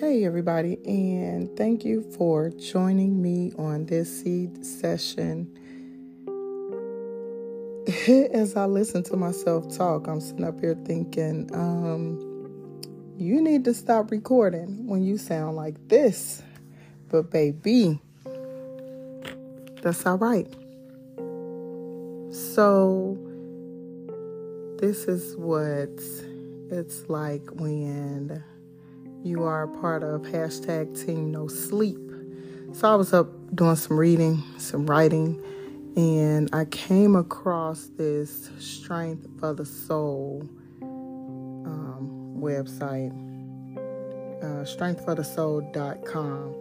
Hey, everybody, and thank you for joining me on this seed session. As I listen to myself talk, I'm sitting up here thinking, um, you need to stop recording when you sound like this. But, baby, that's all right. So, this is what it's like when you are a part of hashtag Team No Sleep. So I was up doing some reading, some writing, and I came across this Strength for the Soul um, website, uh, strengthforthesoul.com.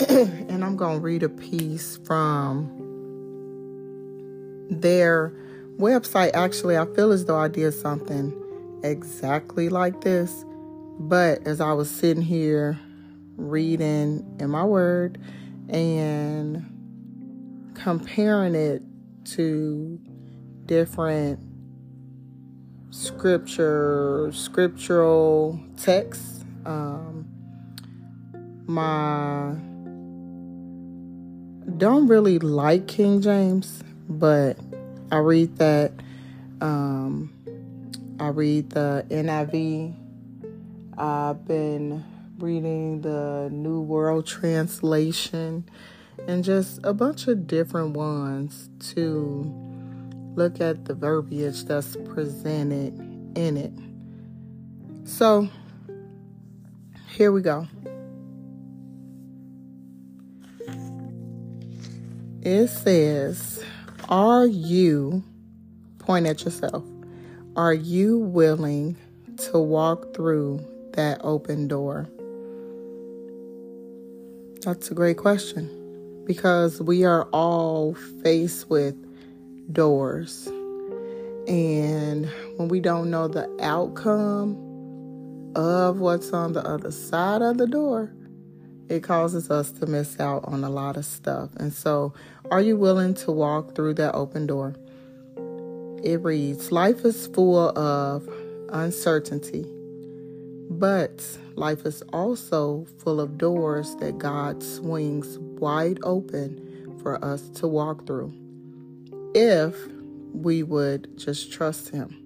and I'm going to read a piece from their website. Actually, I feel as though I did something exactly like this but as I was sitting here reading in my word and comparing it to different scripture, scriptural texts, um, my don't really like King James, but I read that. Um, I read the NIV I've been reading the New World Translation and just a bunch of different ones to look at the verbiage that's presented in it. So, here we go. It says, Are you, point at yourself, are you willing to walk through that open door? That's a great question because we are all faced with doors. And when we don't know the outcome of what's on the other side of the door, it causes us to miss out on a lot of stuff. And so, are you willing to walk through that open door? It reads Life is full of uncertainty, but life is also full of doors that God swings wide open for us to walk through if we would just trust Him.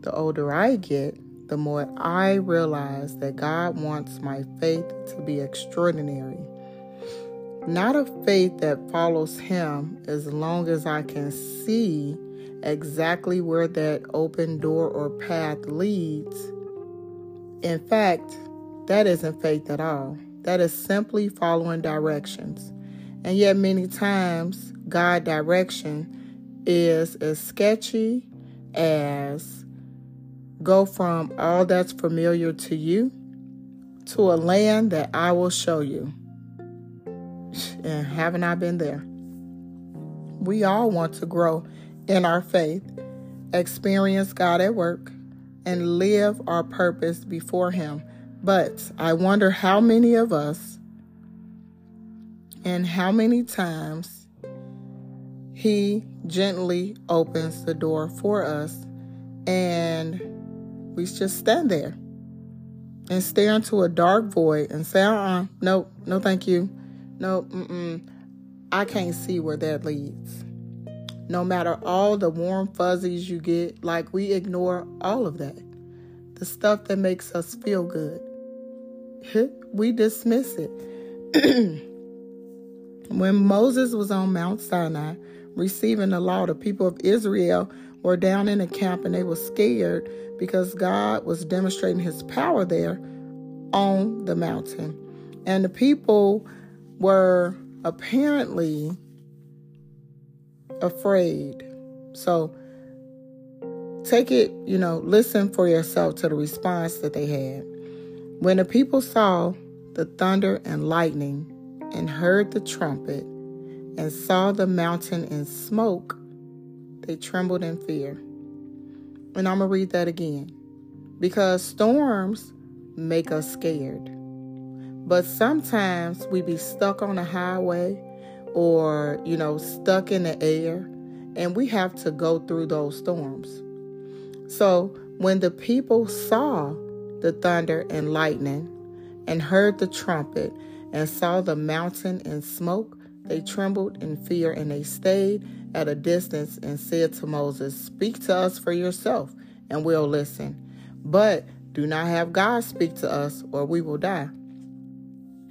The older I get, the more I realize that God wants my faith to be extraordinary. Not a faith that follows Him as long as I can see exactly where that open door or path leads in fact, that isn't faith at all. That is simply following directions. And yet, many times, God direction is as sketchy as go from all that's familiar to you to a land that I will show you. And haven't I been there? We all want to grow in our faith, experience God at work, and live our purpose before Him. But I wonder how many of us and how many times He gently opens the door for us and we just stand there and stare into a dark void and say, uh uh-uh, uh, no, no, thank you. No, mm-mm. I can't see where that leads no matter all the warm fuzzies you get, like we ignore all of that. The stuff that makes us feel good. we dismiss it. when Moses was on Mount Sinai receiving the law, the people of Israel were down in a camp and they were scared because God was demonstrating his power there on the mountain. And the people were apparently afraid. So take it, you know, listen for yourself to the response that they had. When the people saw the thunder and lightning and heard the trumpet and saw the mountain in smoke, they trembled in fear. And I'm going to read that again. Because storms make us scared. But sometimes we be stuck on a highway or, you know, stuck in the air, and we have to go through those storms. So when the people saw the thunder and lightning and heard the trumpet and saw the mountain in smoke, they trembled in fear and they stayed at a distance and said to Moses, Speak to us for yourself, and we'll listen. But do not have God speak to us, or we will die.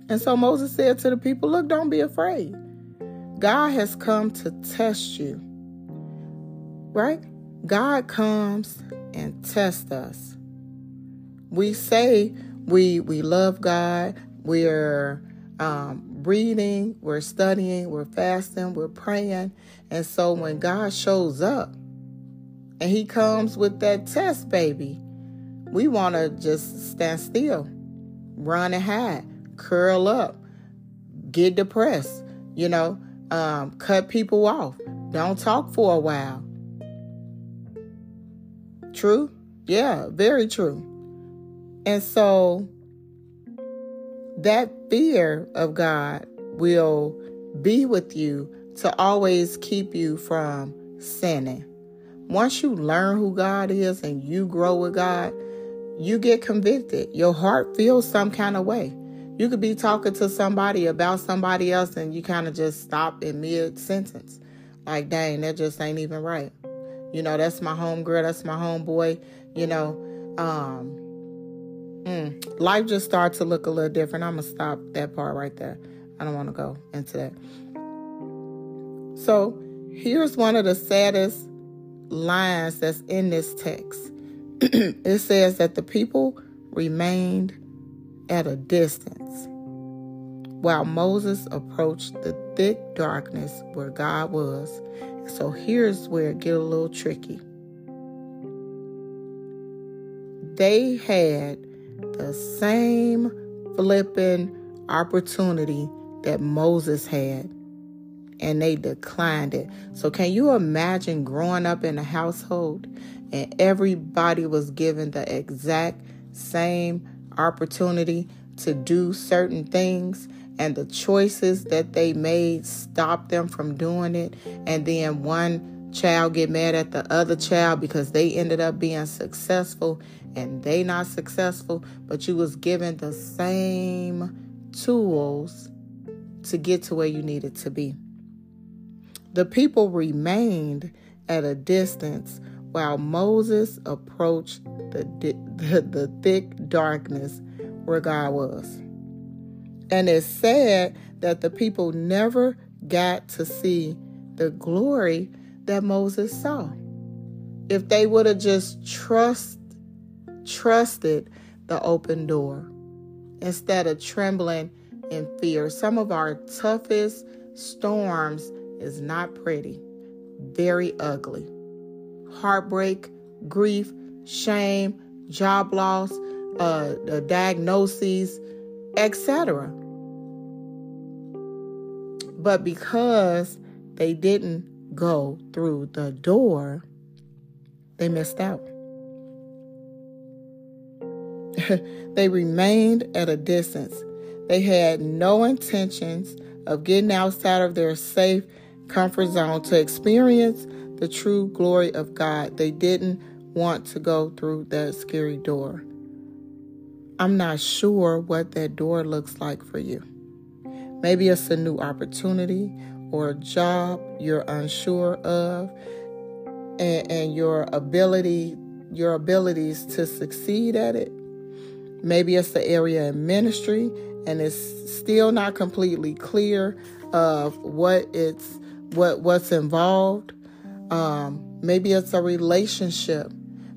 And so Moses said to the people, Look, don't be afraid. God has come to test you. Right? God comes and tests us. We say we we love God, we're um, reading, we're studying, we're fasting, we're praying. And so when God shows up and he comes with that test, baby, we want to just stand still, run and hide, curl up, get depressed, you know, um, cut people off, don't talk for a while. True? Yeah, very true. And so that fear of God will be with you to always keep you from sinning. Once you learn who God is and you grow with God, you get convicted. Your heart feels some kind of way. You could be talking to somebody about somebody else and you kind of just stop in mid sentence. Like, dang, that just ain't even right. You know, that's my home girl, that's my homeboy. You know, um, Mm, life just starts to look a little different. I'm going to stop that part right there. I don't want to go into that. So, here's one of the saddest lines that's in this text it says that the people remained at a distance while Moses approached the thick darkness where God was. So, here's where it get a little tricky. They had the same flipping opportunity that Moses had and they declined it. So, can you imagine growing up in a household and everybody was given the exact same opportunity to do certain things? And the choices that they made stopped them from doing it. And then one child get mad at the other child because they ended up being successful and they not successful, but you was given the same tools to get to where you needed to be. The people remained at a distance while Moses approached the, the, the thick darkness where God was. And it's sad that the people never got to see the glory that Moses saw. If they would have just trust trusted the open door instead of trembling in fear. Some of our toughest storms is not pretty, very ugly. Heartbreak, grief, shame, job loss, uh, diagnoses, etc. But because they didn't go through the door, they missed out. they remained at a distance. They had no intentions of getting outside of their safe comfort zone to experience the true glory of God. They didn't want to go through that scary door. I'm not sure what that door looks like for you. Maybe it's a new opportunity or a job you're unsure of and, and your ability your abilities to succeed at it Maybe it's the area in ministry and it's still not completely clear of what it's what what's involved. Um, maybe it's a relationship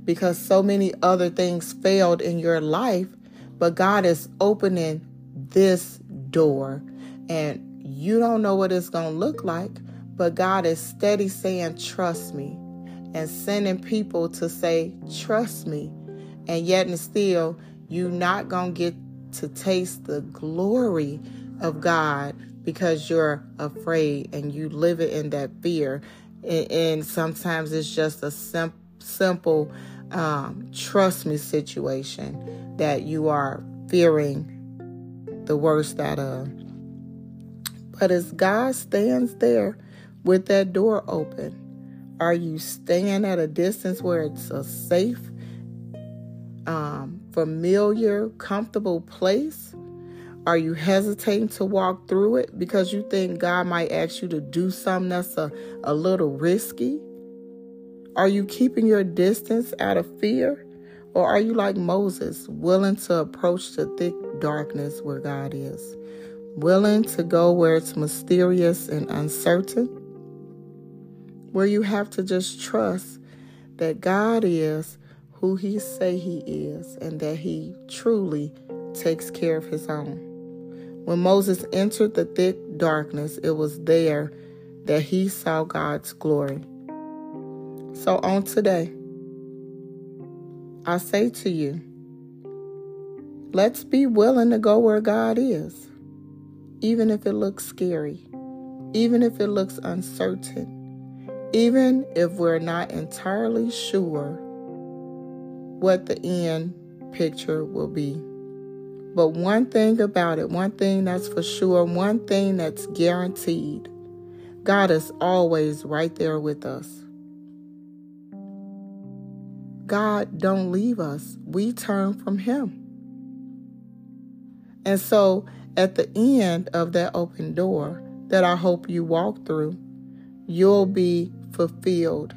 because so many other things failed in your life, but God is opening this door and you don't know what it's going to look like, but God is steady saying, Trust me, and sending people to say, Trust me. And yet, and still, you're not going to get to taste the glory of God because you're afraid and you live it in that fear. And, sometimes it's just a sim- simple um, trust me situation that you are fearing the worst out of. But as God stands there with that door open, are you staying at a distance where it's a safe um, familiar, comfortable place? Are you hesitating to walk through it because you think God might ask you to do something that's a, a little risky? Are you keeping your distance out of fear? Or are you like Moses, willing to approach the thick darkness where God is? Willing to go where it's mysterious and uncertain? Where you have to just trust that God is who he say he is and that he truly takes care of his own. When Moses entered the thick darkness, it was there that he saw God's glory. So on today, I say to you, let's be willing to go where God is, even if it looks scary, even if it looks uncertain, even if we're not entirely sure what the end picture will be. But one thing about it, one thing that's for sure, one thing that's guaranteed God is always right there with us. God don't leave us. We turn from him. And so at the end of that open door that I hope you walk through, you'll be fulfilled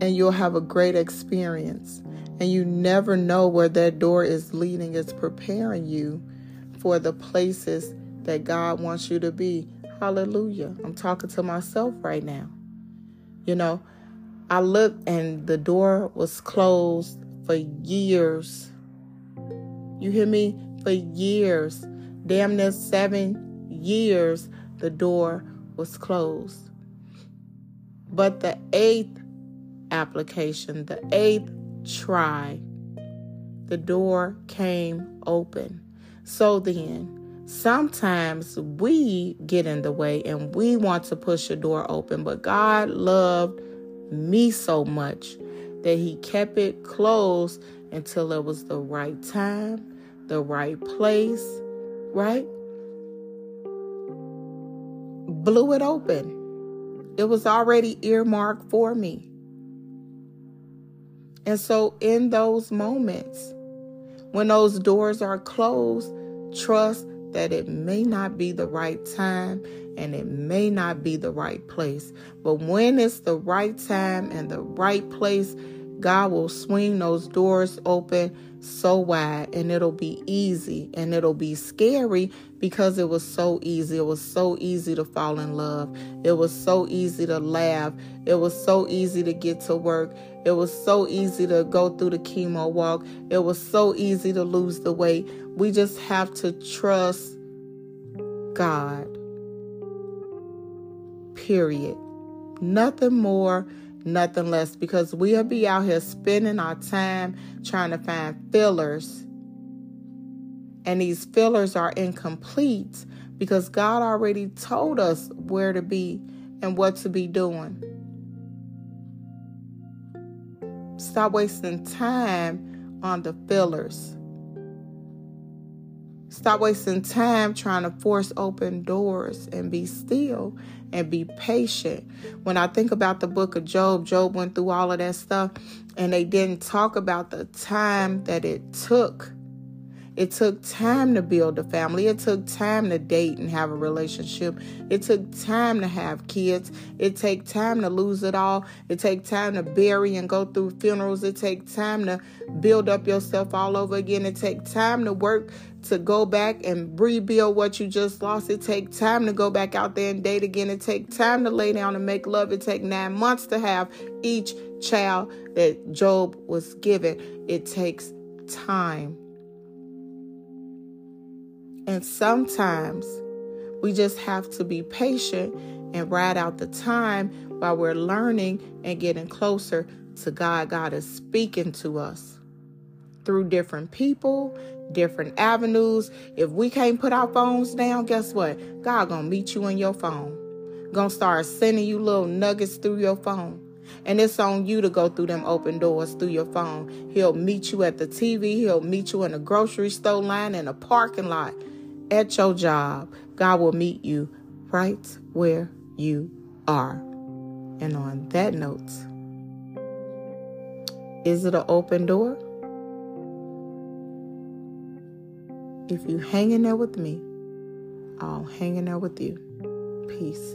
and you'll have a great experience. And you never know where that door is leading. It's preparing you for the places that God wants you to be. Hallelujah. I'm talking to myself right now. You know, I looked and the door was closed for years. You hear me? For years. Damn near seven years, the door was closed. But the eighth application, the eighth try, the door came open. So then, sometimes we get in the way and we want to push a door open, but God loved me so much that He kept it closed until it was the right time, the right place, right? Blew it open. It was already earmarked for me. And so, in those moments, when those doors are closed, trust that it may not be the right time and it may not be the right place. But when it's the right time and the right place, God will swing those doors open so wide and it'll be easy and it'll be scary because it was so easy. It was so easy to fall in love. It was so easy to laugh. It was so easy to get to work. It was so easy to go through the chemo walk. It was so easy to lose the weight. We just have to trust God. Period. Nothing more nothing less because we'll be out here spending our time trying to find fillers. And these fillers are incomplete because God already told us where to be and what to be doing. Stop wasting time on the fillers. Stop wasting time trying to force open doors and be still and be patient. When I think about the book of Job, Job went through all of that stuff and they didn't talk about the time that it took it took time to build a family. It took time to date and have a relationship. It took time to have kids. It take time to lose it all. It take time to bury and go through funerals. It take time to build up yourself all over again. It take time to work to go back and rebuild what you just lost. It take time to go back out there and date again. It take time to lay down and make love. It take nine months to have each child that Job was given. It takes time. And sometimes we just have to be patient and ride out the time while we're learning and getting closer to God. God is speaking to us through different people, different avenues. If we can't put our phones down, guess what? God gonna meet you in your phone. Gonna start sending you little nuggets through your phone. And it's on you to go through them open doors through your phone. He'll meet you at the TV. He'll meet you in the grocery store line, in a parking lot at your job, God will meet you right where you are. And on that note, is it an open door? If you hang in there with me, I'll hang in there with you. Peace.